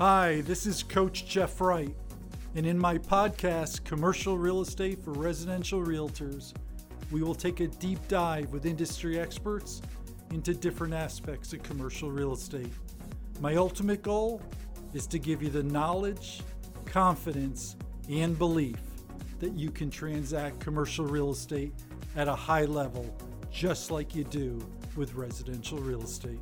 Hi, this is Coach Jeff Wright, and in my podcast, Commercial Real Estate for Residential Realtors, we will take a deep dive with industry experts into different aspects of commercial real estate. My ultimate goal is to give you the knowledge, confidence, and belief that you can transact commercial real estate at a high level, just like you do with residential real estate.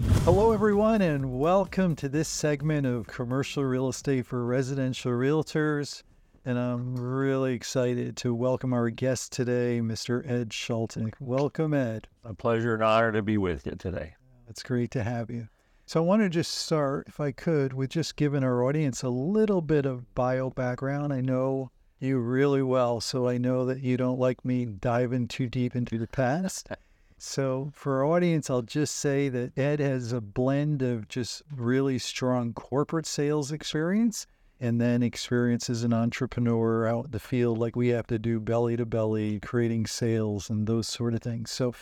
Hello, everyone, and welcome to this segment of Commercial Real Estate for Residential Realtors. And I'm really excited to welcome our guest today, Mr. Ed Schultek. Welcome, Ed. A pleasure and honor to be with you today. It's great to have you. So, I want to just start, if I could, with just giving our audience a little bit of bio background. I know you really well, so I know that you don't like me diving too deep into the past. So, for our audience, I'll just say that Ed has a blend of just really strong corporate sales experience and then experience as an entrepreneur out in the field, like we have to do belly to belly, creating sales and those sort of things. So,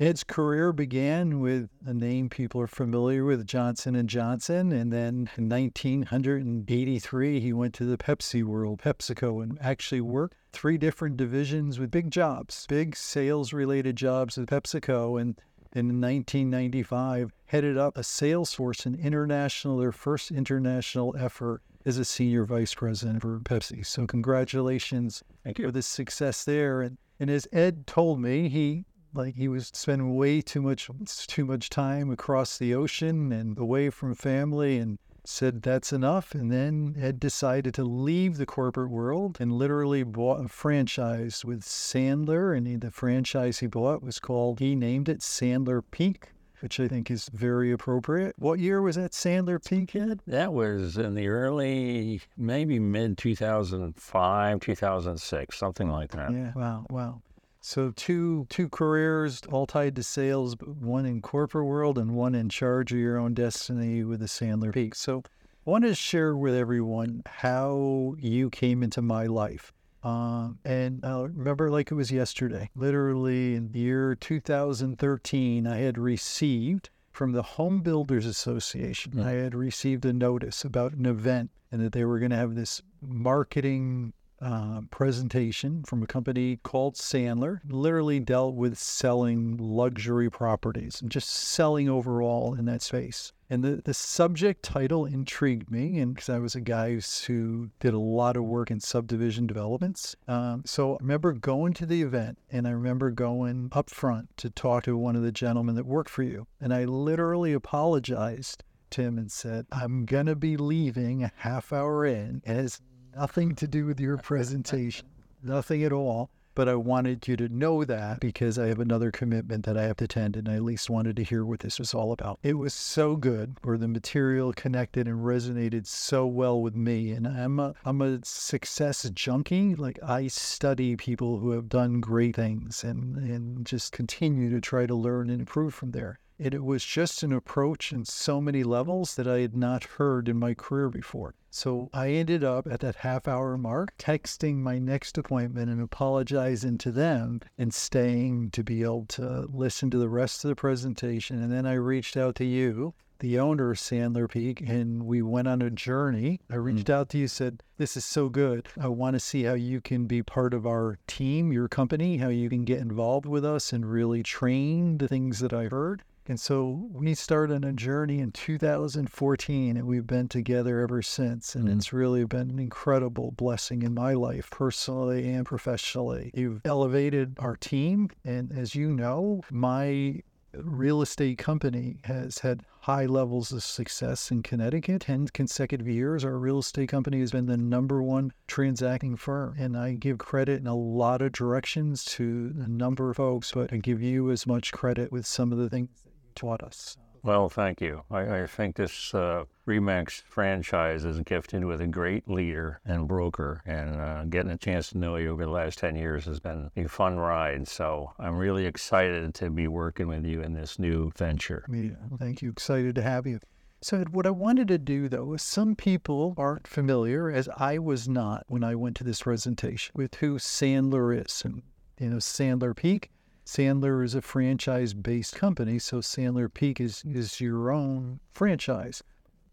Ed's career began with a name people are familiar with, Johnson and Johnson, and then in 1983 he went to the Pepsi world, PepsiCo, and actually worked three different divisions with big jobs, big sales-related jobs at PepsiCo, and in 1995 headed up a sales force, in international, their first international effort as a senior vice president for Pepsi. So congratulations Thank you. for the success there. And and as Ed told me, he like he was spending way too much too much time across the ocean and away from family and said that's enough and then Ed decided to leave the corporate world and literally bought a franchise with Sandler and he, the franchise he bought was called he named it Sandler Peak which I think is very appropriate. What year was that Sandler Peak Ed? That was in the early, maybe mid 2005, 2006, something like that. Yeah, wow, wow. So two two careers all tied to sales, but one in corporate world and one in charge of your own destiny with the Sandler Peak. So I want to share with everyone how you came into my life. Um, and I remember like it was yesterday. Literally in the year 2013, I had received from the Home Builders Association, I had received a notice about an event and that they were going to have this marketing uh, presentation from a company called Sandler, literally dealt with selling luxury properties and just selling overall in that space. And the, the subject title intrigued me, and because I was a guy who did a lot of work in subdivision developments. Um, so I remember going to the event, and I remember going up front to talk to one of the gentlemen that worked for you. And I literally apologized to him and said, I'm going to be leaving a half hour in. Has nothing to do with your presentation, nothing at all. But I wanted you to know that because I have another commitment that I have to attend, and I at least wanted to hear what this was all about. It was so good, where the material connected and resonated so well with me. And I'm a I'm a success junkie. Like I study people who have done great things and and just continue to try to learn and improve from there. And it was just an approach in so many levels that I had not heard in my career before. So I ended up at that half hour mark texting my next appointment and apologizing to them and staying to be able to listen to the rest of the presentation. And then I reached out to you, the owner of Sandler Peak, and we went on a journey. I hmm. reached out to you, said, This is so good. I want to see how you can be part of our team, your company, how you can get involved with us and really train the things that I heard. And so we started on a journey in 2014, and we've been together ever since. And mm-hmm. it's really been an incredible blessing in my life, personally and professionally. You've elevated our team. And as you know, my real estate company has had high levels of success in Connecticut. 10 consecutive years, our real estate company has been the number one transacting firm. And I give credit in a lot of directions to a number of folks, but I give you as much credit with some of the things taught us. Well, thank you. I, I think this uh, Remax franchise is gifted with a great leader and broker, and uh, getting a chance to know you over the last 10 years has been a fun ride. So I'm really excited to be working with you in this new venture. Yeah, thank you. Excited to have you. So, what I wanted to do though is some people aren't familiar, as I was not when I went to this presentation, with who Sandler is. And, you know, Sandler Peak. Sandler is a franchise based company, so Sandler Peak is, is your own franchise.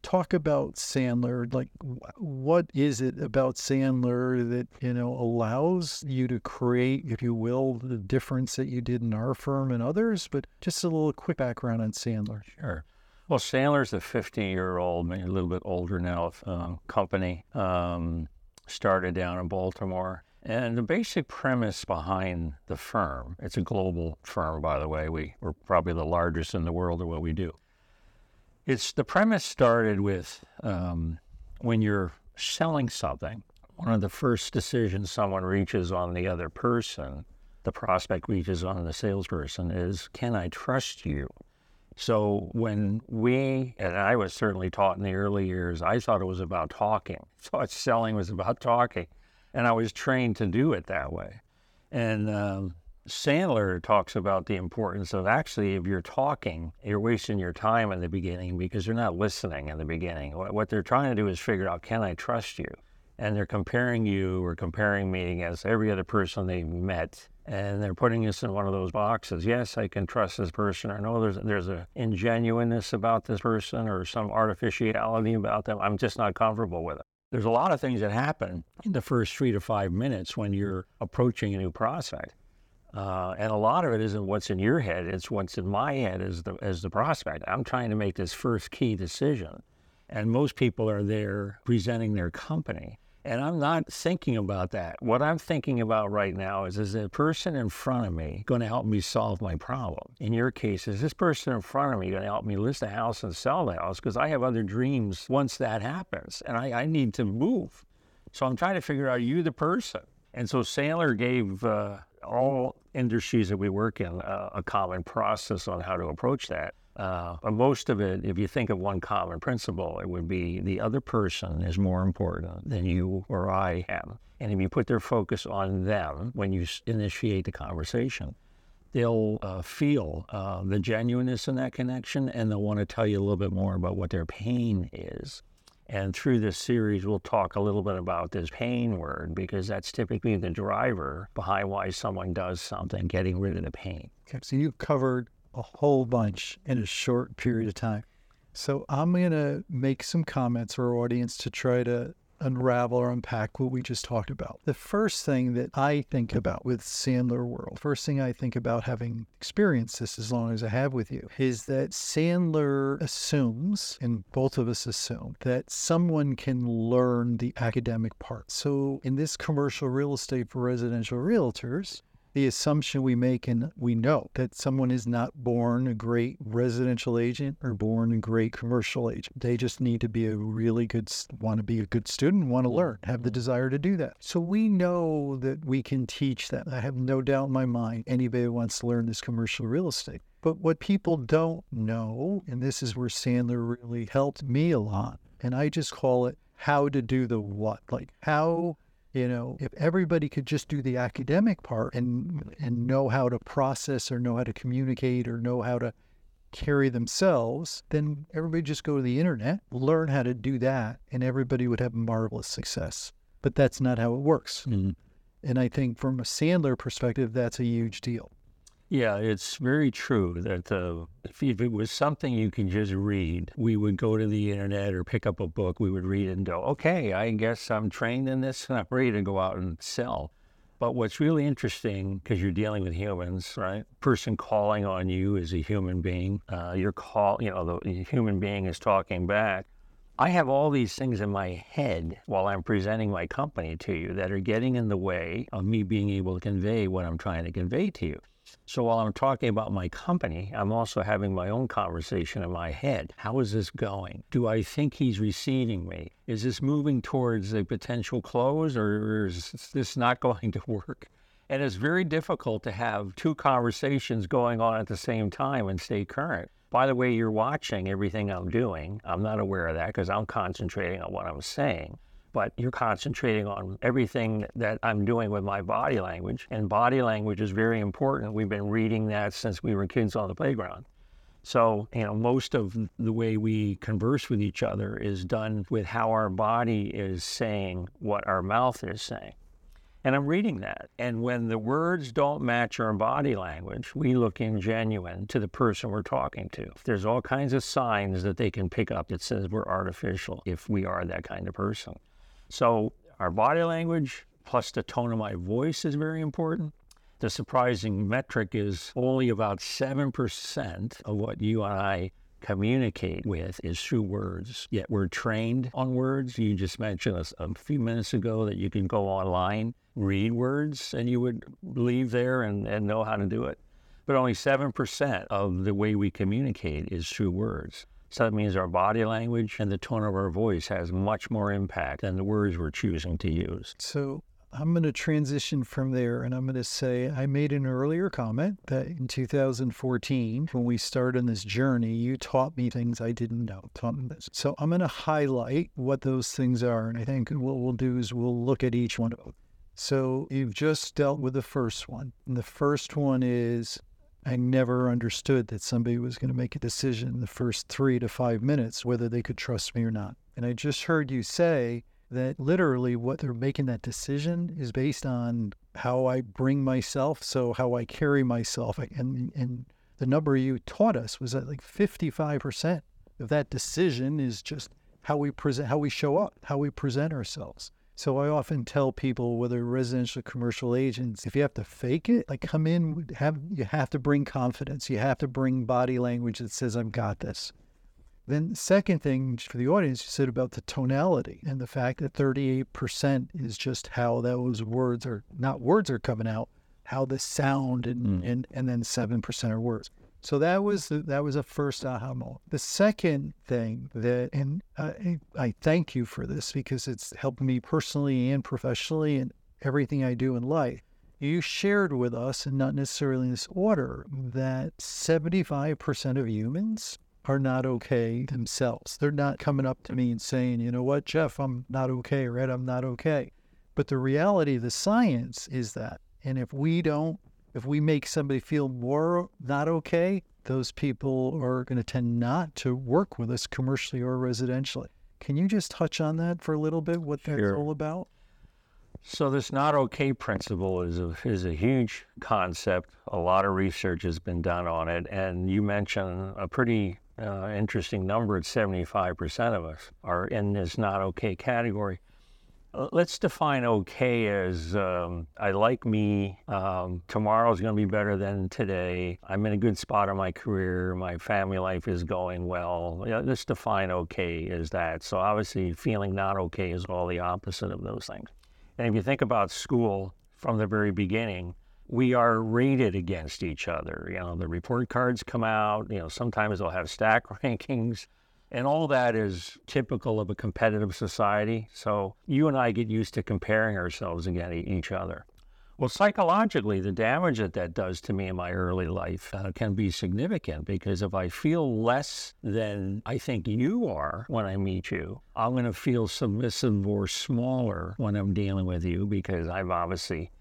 talk about Sandler. Like, what is it about Sandler that, you know, allows you to create, if you will, the difference that you did in our firm and others? But just a little quick background on Sandler. Sure. Well, Sandler's a 50 year old, maybe a little bit older now, uh, company. Um, started down in Baltimore. And the basic premise behind the firm, it's a global firm, by the way. We, we're probably the largest in the world at what we do. It's the premise started with um, when you're selling something, one of the first decisions someone reaches on the other person, the prospect reaches on the salesperson, is can I trust you? So when we, and I was certainly taught in the early years, I thought it was about talking. I Thought selling was about talking, and I was trained to do it that way. And um, Sandler talks about the importance of actually, if you're talking, you're wasting your time in the beginning because you're not listening in the beginning. What they're trying to do is figure out, can I trust you? And they're comparing you or comparing me against every other person they've met and they're putting us in one of those boxes. Yes, I can trust this person, I know there's there's a ingenuineness about this person, or some artificiality about them. I'm just not comfortable with it. There's a lot of things that happen in the first three to five minutes when you're approaching a new prospect, uh, and a lot of it isn't what's in your head; it's what's in my head as the as the prospect. I'm trying to make this first key decision, and most people are there presenting their company and I'm not thinking about that. What I'm thinking about right now is is the person in front of me going to help me solve my problem? In your case, is this person in front of me going to help me list a house and sell the house? Because I have other dreams once that happens, and I, I, need to move. So I'm trying to figure out you, the person. And so Sandler gave uh, all industries that we work in uh, a common process on how to approach that. Uh, but most of it, if you think of one common principle, it would be the other person is more important than you or I am. And if you put their focus on them when you initiate the conversation, they'll uh, feel uh, the genuineness in that connection and they'll want to tell you a little bit more about what their pain is. And through this series, we'll talk a little bit about this pain word because that's typically the driver behind why someone does something, getting rid of the pain. Okay, so you covered a whole bunch in a short period of time. So I'm going to make some comments for our audience to try to unravel or unpack what we just talked about. The first thing that I think about with Sandler World, first thing I think about having experienced this as long as I have with you, is that Sandler assumes, and both of us assume, that someone can learn the academic part. So in this commercial real estate for residential realtors, the assumption we make and we know that someone is not born a great residential agent or born a great commercial agent. They just need to be a really good, want to be a good student, want to mm-hmm. learn, have the mm-hmm. desire to do that. So we know that we can teach them. I have no doubt in my mind anybody who wants to learn this commercial real estate. But what people don't know, and this is where Sandler really helped me a lot, and I just call it how to do the what. Like, how you know, if everybody could just do the academic part and and know how to process or know how to communicate or know how to carry themselves, then everybody just go to the internet, learn how to do that, and everybody would have marvelous success. But that's not how it works. Mm-hmm. And I think from a Sandler perspective, that's a huge deal. Yeah, it's very true that uh, if, if, it was something you can just read, we would go to the internet or pick up a book, we would read it and go, okay, I guess I'm trained in this and I'm ready to go out and sell. But what's really interesting, because you're dealing with humans, right? Person calling on you is a human being. Uh, your call, you know, the human being is talking back. I have all these things in my head while I'm presenting my company to you that are getting in the way of me being able to convey what I'm trying to convey to you. So while I'm talking about my company, I'm also having my own conversation in my head. How is this going? Do I think he's receiving me? Is this moving towards a potential close or is this not going to work? And it's very difficult to have two conversations going on at the same time and stay current. By the way, you're watching everything I'm doing. I'm not aware of that because I'm concentrating on what I'm saying but you're concentrating on everything that I'm doing with my body language. And body language is very important. We've been reading that since we were kids on the playground. So, you know, most of the way we converse with each other is done with how our body is saying what our mouth is saying. And I'm reading that. And when the words don't match our body language, we look ingenuine to the person we're talking to. There's all kinds of signs that they can pick up that says we're artificial if we are that kind of person. So our body language plus the tone of my voice is very important. The surprising metric is only about 7% of what you and I communicate with is through words. Yet we're trained on words. You just mentioned a, a, few minutes ago that you can go online, read words, and you would leave there and, and know how to do it. But only 7% of the way we communicate is through words. So that means our body language and the tone of our voice has much more impact than the words we're choosing to use. So I'm going to transition from there and I'm going to say I made an earlier comment that in 2014, when we started on this journey, you taught me things I didn't know. So I'm going to highlight what those things are. And I think what we'll do is we'll look at each one of them. So you've just dealt with the first one. And the first one is I never understood that somebody was going to make a decision in the first three to five minutes whether they could trust me or not. And I just heard you say, that literally what they're making that decision is based on how I bring myself, so how I carry myself. And, and the number you taught us was that like 55% of that decision is just how we present, how we show up, how we present ourselves. So I often tell people, whether residential or commercial agents, if you have to fake it, like come in, have you have to bring confidence. You have to bring body language that says, "I've got this." Then, second thing for the audience, you said about the tonality and the fact that 38% is just how those words are not words are coming out, how the sound and mm. and, and then 7% are words. So that was that was a first aha moment. The second thing that, and I, I thank you for this because it's helped me personally and professionally and everything I do in life. You shared with us, and not necessarily in this order, that 75% of humans are not okay themselves. They're not coming up to me and saying, you know what, Jeff, I'm not okay, or Ed, I'm not okay. But the reality, the science is that. And if we don't, if we make somebody feel more not okay, those people are going to tend not to work with us commercially or residentially. Can you just touch on that for a little bit, what that's sure. all about? So this not okay principle is a, is a huge concept. A lot of research has been done on it, and you mentioned a pretty uh, interesting number at 75% of us are in this not okay category. Let's define okay as um, I like me. Um, tomorrow is going to be better than today. I'm in a good spot in my career. My family life is going well. Let's define okay as that. So, obviously, feeling not okay is all the opposite of those things. And if you think about school from the very beginning, we are rated against each other. You know, the report cards come out, you know, sometimes they'll have stack rankings. And all that is typical of a competitive society. So you and I get used to comparing ourselves against each other. Well, psychologically, the damage that that does to me in my early life uh, can be significant because if I feel less than I think you are when I meet you, I'm going to feel submissive or smaller when I'm dealing with you because I've obviously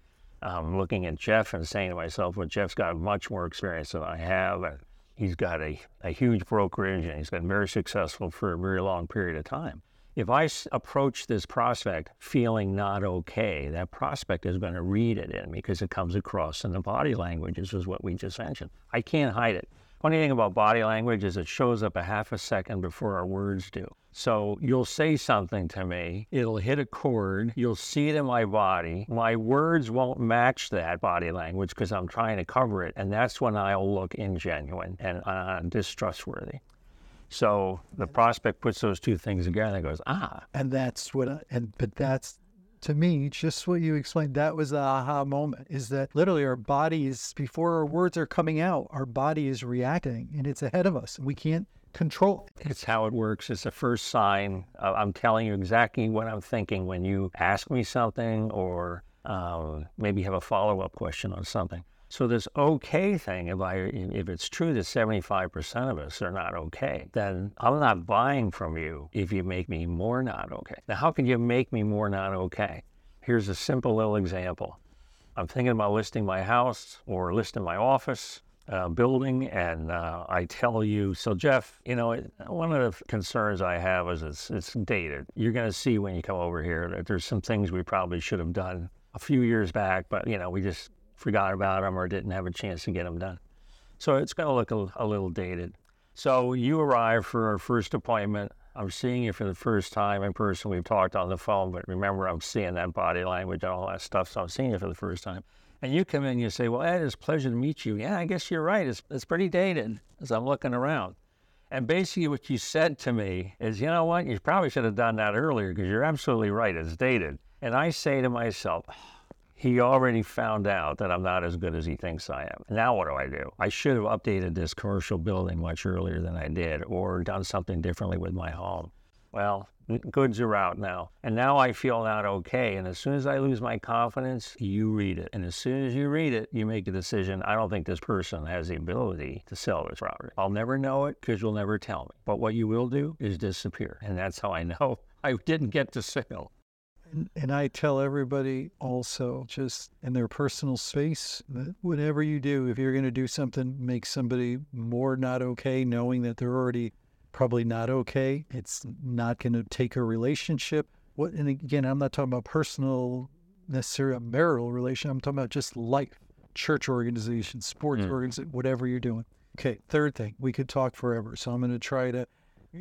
um, looking at Jeff and saying to myself, well, Jeff's got much more experience than I have. And he's got a, a huge brokerage and he's been very successful for a very long period of time. If I approach this prospect feeling not okay, that prospect is going to read it in me because it comes across in the body language, this is what we just mentioned. I can't hide it. Funny thing about body language is it shows up a half a second before our words do. So you'll say something to me, it'll hit a chord, you'll see it in my body. My words won't match that body language because I'm trying to cover it, and that's when I'll look ingenuine and uh, distrustworthy. So the prospect puts those two things together and goes, ah. And that's what, I, and but that's to me, just what you explained, that was the aha moment is that literally our body is, before our words are coming out, our body is reacting and it's ahead of us. We can't control. It's how it works. It's the first sign. I'm telling you exactly what I'm thinking when you ask me something or um, maybe have a follow up question on something. So this okay thing, if I if it's true that 75% of us are not okay, then I'm not buying from you if you make me more not okay. Now, how can you make me more not okay? Here's a simple little example. I'm thinking about listing my house or listing my office uh, building, and uh, I tell you, so Jeff, you know, one of the concerns I have is it's, it's dated. You're going to see when you come over here that there's some things we probably should have done a few years back, but you know, we just forgot about them or didn't have a chance to get them done. So it's going to look a, a little dated. So you arrive for our first appointment. I'm seeing you for the first time in person. We've talked on the phone, but remember, I'm seeing that body language and all that stuff. So I'm seeing you for the first time. And you come in and you say, Well, Ed, it's a pleasure to meet you. Yeah, I guess you're right. It's, it's pretty dated as I'm looking around. And basically, what you said to me is, You know what? You probably should have done that earlier because you're absolutely right. It's dated. And I say to myself, he already found out that I'm not as good as he thinks I am. Now what do I do? I should have updated this commercial building much earlier than I did or done something differently with my home. Well, goods are out now. And now I feel not okay. And as soon as I lose my confidence, you read it. And as soon as you read it, you make a decision. I don't think this person has the ability to sell this property. I'll never know it because you'll never tell me. But what you will do is disappear. And that's how I know I didn't get to sell. And, and I tell everybody also, just in their personal space, that whatever you do, if you're going to do something, make somebody more not okay, knowing that they're already probably not okay. It's not going to take a relationship. What? And again, I'm not talking about personal, necessarily a marital relation. I'm talking about just life, church organization, sports mm. organization, whatever you're doing. Okay. Third thing, we could talk forever, so I'm going to try to.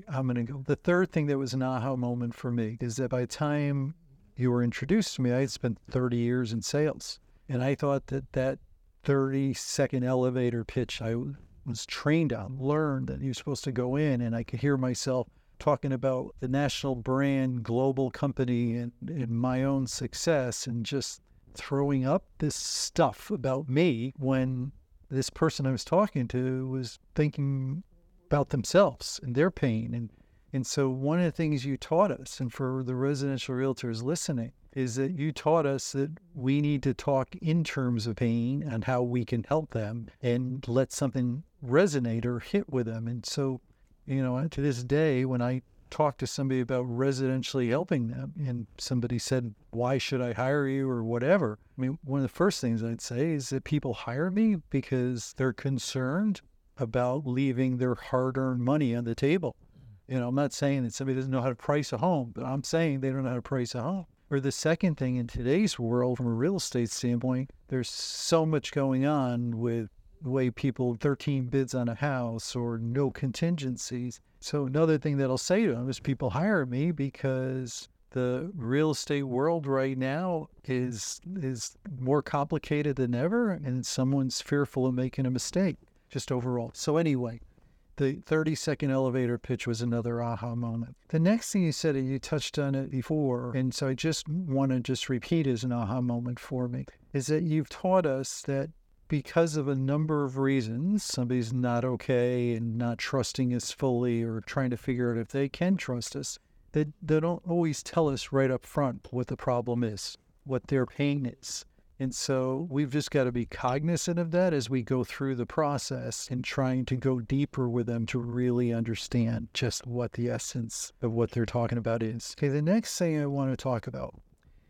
I'm going to go. The third thing that was an aha moment for me is that by the time you were introduced to me, I had spent 30 years in sales. And I thought that that 30 second elevator pitch I was trained on, learned that you're supposed to go in, and I could hear myself talking about the national brand, global company, and, and my own success, and just throwing up this stuff about me when this person I was talking to was thinking about themselves and their pain. And and so, one of the things you taught us, and for the residential realtors listening, is that you taught us that we need to talk in terms of pain and how we can help them and let something resonate or hit with them. And so, you know, to this day, when I talk to somebody about residentially helping them and somebody said, Why should I hire you or whatever? I mean, one of the first things I'd say is that people hire me because they're concerned about leaving their hard earned money on the table. You know, I'm not saying that somebody doesn't know how to price a home, but I'm saying they don't know how to price a home. Or the second thing in today's world, from a real estate standpoint, there's so much going on with the way people 13 bids on a house or no contingencies. So another thing that I'll say to them is people hire me because the real estate world right now is is more complicated than ever and someone's fearful of making a mistake just overall. So anyway, the 30 second elevator pitch was another aha moment. The next thing you said, and you touched on it before, and so I just want to just repeat as an aha moment for me, is that you've taught us that because of a number of reasons, somebody's not okay and not trusting us fully or trying to figure out if they can trust us, that they don't always tell us right up front what the problem is, what their pain is. And so we've just got to be cognizant of that as we go through the process and trying to go deeper with them to really understand just what the essence of what they're talking about is. Okay, the next thing I want to talk about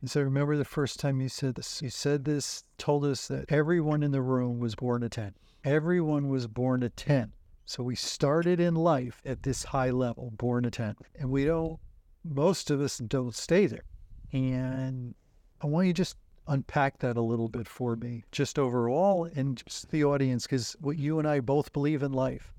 is so remember the first time you said this. You said this, told us that everyone in the room was born a 10. Everyone was born a 10. So we started in life at this high level, born a 10. And we don't, most of us don't stay there. And I want you just unpack that a little bit for me, just overall and just the audience, because what you and I both believe in life.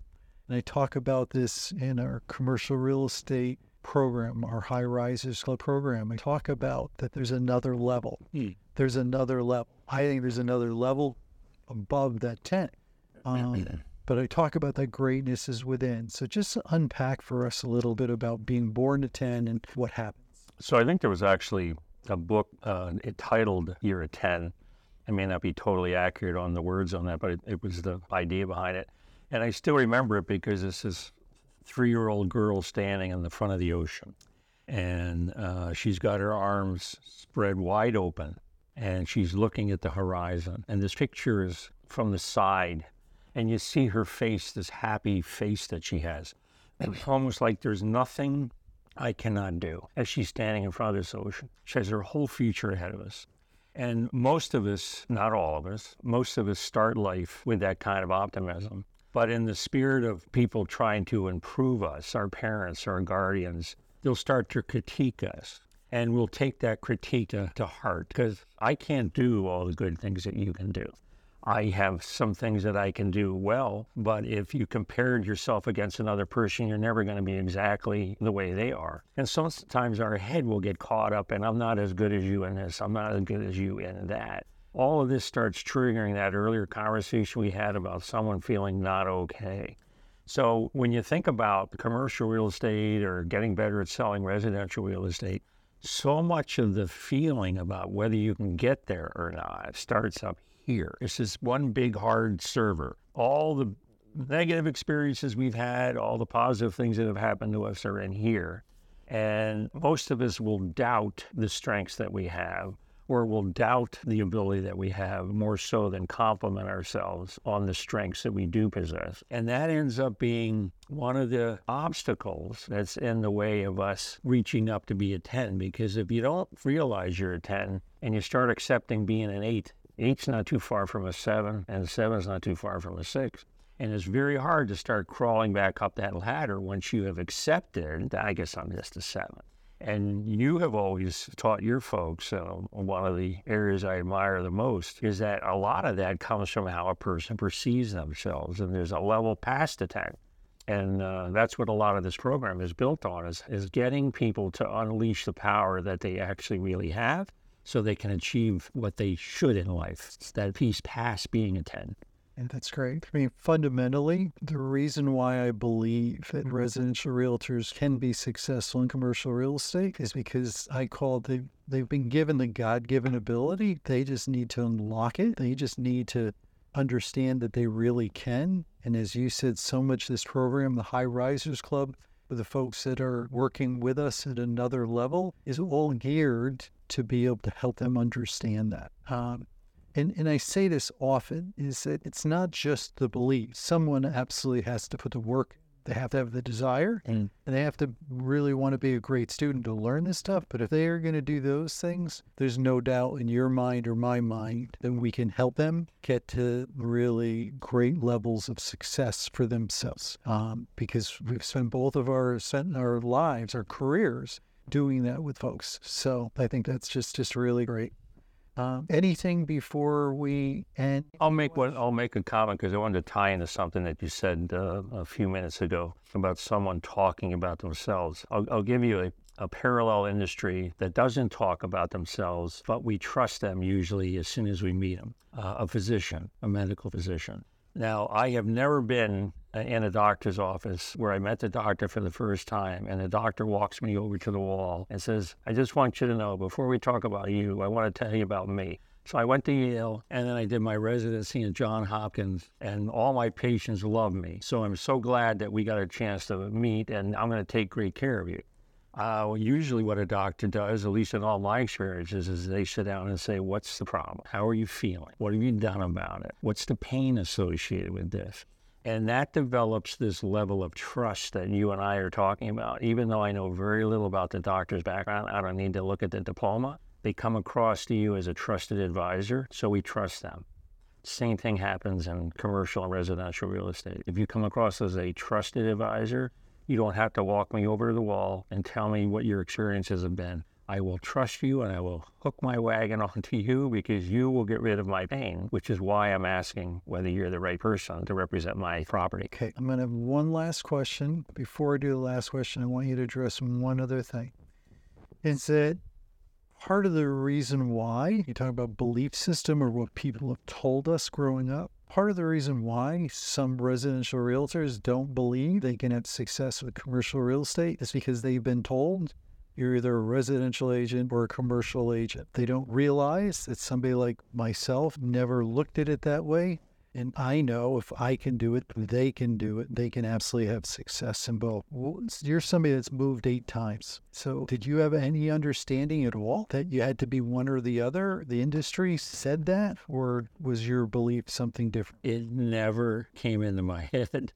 And I talk about this in our commercial real estate program, our High Risers Club program. I talk about that there's another level. Mm. There's another level. I think there's another level above that 10. Um, but I talk about that greatness is within. So just unpack for us a little bit about being born to 10 and what happens. So I think there was actually a book uh, titled Year of 10. I may not be totally accurate on the words on that, but it, it was the idea behind it. And I still remember it because it's this three year old girl standing in the front of the ocean. And uh, she's got her arms spread wide open and she's looking at the horizon. And this picture is from the side. And you see her face, this happy face that she has. It's almost like there's nothing I cannot do as she's standing in front of this ocean. She has her whole future ahead of us. And most of us, not all of us, most of us start life with that kind of optimism. But in the spirit of people trying to improve us, our parents, our guardians, they'll start to critique us. and we'll take that critique to, to heart because I can't do all the good things that you can do. I have some things that I can do well, but if you compared yourself against another person, you're never going to be exactly the way they are. And sometimes our head will get caught up, and I'm not as good as you in this, I'm not as good as you in that. All of this starts triggering that earlier conversation we had about someone feeling not okay. So when you think about commercial real estate or getting better at selling residential real estate, so much of the feeling about whether you can get there or not starts up here. It's this one big hard server. All the negative experiences we've had, all the positive things that have happened to us are in here. And most of us will doubt the strengths that we have or will doubt the ability that we have more so than compliment ourselves on the strengths that we do possess. And that ends up being one of the obstacles that's in the way of us reaching up to be a 10. Because if you don't realize you're a 10 and you start accepting being an 8, Eight's not too far from a seven, and seven's not too far from a six. And it's very hard to start crawling back up that ladder once you have accepted, I guess I'm just a seven. And you have always taught your folks, uh, one of the areas I admire the most is that a lot of that comes from how a person perceives themselves. And there's a level past 10. And uh, that's what a lot of this program is built on is, is getting people to unleash the power that they actually really have so they can achieve what they should in life. It's that piece past being a 10. And that's great. I mean, fundamentally, the reason why I believe that residential realtors can be successful in commercial real estate is because I call they they've been given the God given ability. They just need to unlock it. They just need to understand that they really can. And as you said, so much this program, the High Risers Club, the folks that are working with us at another level, is all geared to be able to help them understand that. Um, and, and I say this often is that it's not just the belief. Someone absolutely has to put the work. They have to have the desire mm. and they have to really want to be a great student to learn this stuff. But if they are going to do those things, there's no doubt in your mind or my mind that we can help them get to really great levels of success for themselves. Um, because we've spent both of our, our lives, our careers, doing that with folks. So I think that's just just really great. Um, anything before we end? I'll make one. I'll make a comment because I wanted to tie into something that you said uh, a few minutes ago about someone talking about themselves. I'll, I'll give you a, a parallel industry that doesn't talk about themselves, but we trust them usually as soon as we meet them. Uh, a physician, a medical physician. Now, I have never been uh, in a doctor's office where I met the doctor for the first time, and the doctor walks me over to the wall and says, I just want you to know before we talk about you, I want to tell you about me. So I went to Yale and then I did my residency at Johns Hopkins, and all my patients love me. So I'm so glad that we got a chance to meet, and I'm going to take great care of you. Uh, usually, what a doctor does, at least in all my experiences, is they sit down and say, What's the problem? How are you feeling? What have you done about it? What's the pain associated with this? And that develops this level of trust that you and I are talking about. Even though I know very little about the doctor's background, I don't need to look at the diploma. They come across to you as a trusted advisor, so we trust them. Same thing happens in commercial and residential real estate. If you come across as a trusted advisor, you don't have to walk me over the wall and tell me what your experiences have been. I will trust you and I will hook my wagon onto you because you will get rid of my pain, which is why I'm asking whether you're the right person to represent my property. Okay, I'm going to have one last question. Before I do the last question, I want you to address one other thing. Is that part of the reason why you talk about belief system or what people have told us growing up? Part of the reason why some residential realtors don't believe they can have success with commercial real estate is because they've been told you're either a residential agent or a commercial agent. They don't realize that somebody like myself never looked at it that way. And I know if I can do it, they can do it. They can absolutely have success in both. You're somebody that's moved eight times. So, did you have any understanding at all that you had to be one or the other? The industry said that, or was your belief something different? It never came into my head.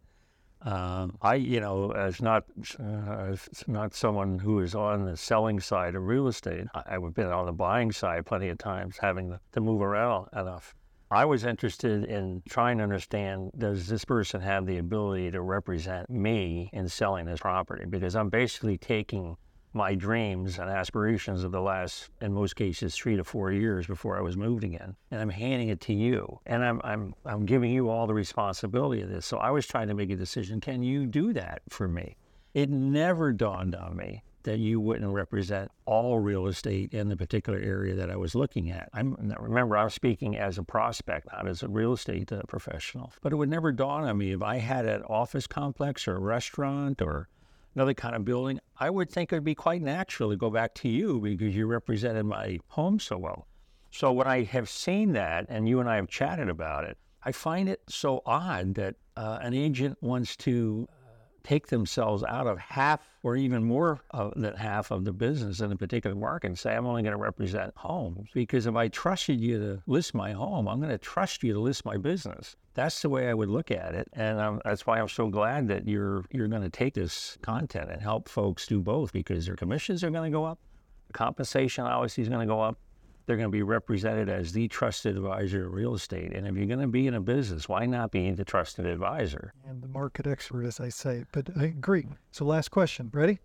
Um, I, you know, as not uh, as not someone who is on the selling side of real estate, I, have been on the buying side plenty of times, having to move around enough. I was interested in trying to understand does this person have the ability to represent me in selling this property? Because I'm basically taking my dreams and aspirations of the last, in most cases, three to four years before I was moved again. And I'm handing it to you. And I'm, I'm, I'm giving you all the responsibility of this. So I was trying to make a decision can you do that for me? It never dawned on me that you wouldn't represent all real estate in the particular area that I was looking at. I'm remember I'm speaking as a prospect, not as a real estate uh, professional. But it would never dawn on me if I had an office complex or a restaurant or another kind of building, I would think it would be quite natural to go back to you because you represented my home so well. So when I have seen that, and you and I have chatted about it, I find it so odd that uh, an agent wants to take themselves out of half or even more than half of the business in a particular market and say, I'm only going to represent homes. Because if I trusted you to list my home, I'm going to trust you to list my business. That's the way I would look at it. And um, that's why I'm so glad that you're, you're going to take this content and help folks do both because their commissions are going to go up. Compensation obviously is going to go up they're going to be represented as the trusted advisor of real estate. And if you're going to be in a business, why not be the trusted advisor? And the market expert, as I say. But I agree. So, last question. Ready?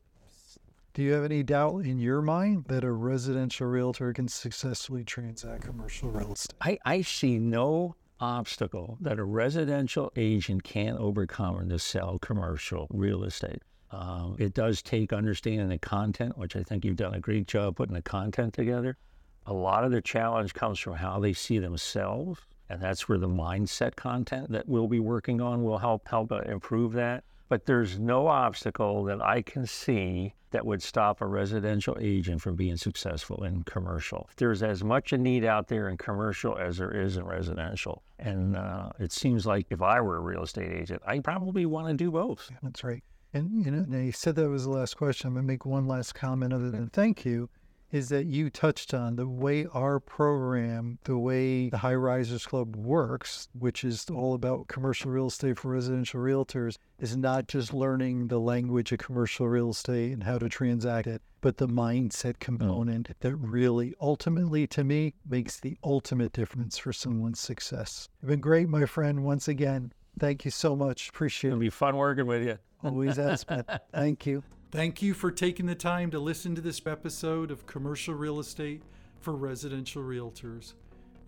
Do you have any doubt in your mind that a residential realtor can successfully transact commercial real estate? I, I see no obstacle that a residential agent can't overcome to sell commercial real estate. Um, it does take understanding the content, which I think you've done a great job putting the content together a lot of their challenge comes from how they see themselves and that's where the mindset content that we'll be working on will help help uh, improve that but there's no obstacle that I can see that would stop a residential agent from being successful in commercial. There's as much a need out there in commercial as there is in residential. And uh, it seems like if I were a real estate agent, I probably want to do both. That's right. And you know, you said that was the last question. I'm going to make one last comment other than thank you is that you touched on the way our program, the way the High Risers Club works, which is all about commercial real estate for residential realtors, is not just learning the language of commercial real estate and how to transact it, but the mindset component mm. that really ultimately, to me, makes the ultimate difference for someone's success. You've been great, my friend. Once again, thank you so much. Appreciate it. It'll be fun working with you. Always has been. Thank you. Thank you for taking the time to listen to this episode of Commercial Real Estate for Residential Realtors.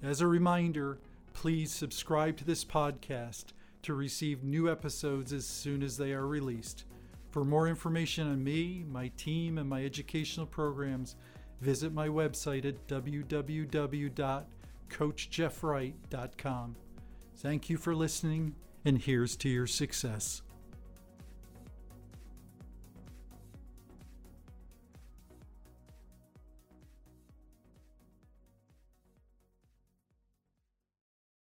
As a reminder, please subscribe to this podcast to receive new episodes as soon as they are released. For more information on me, my team, and my educational programs, visit my website at www.coachjeffwright.com. Thank you for listening, and here's to your success.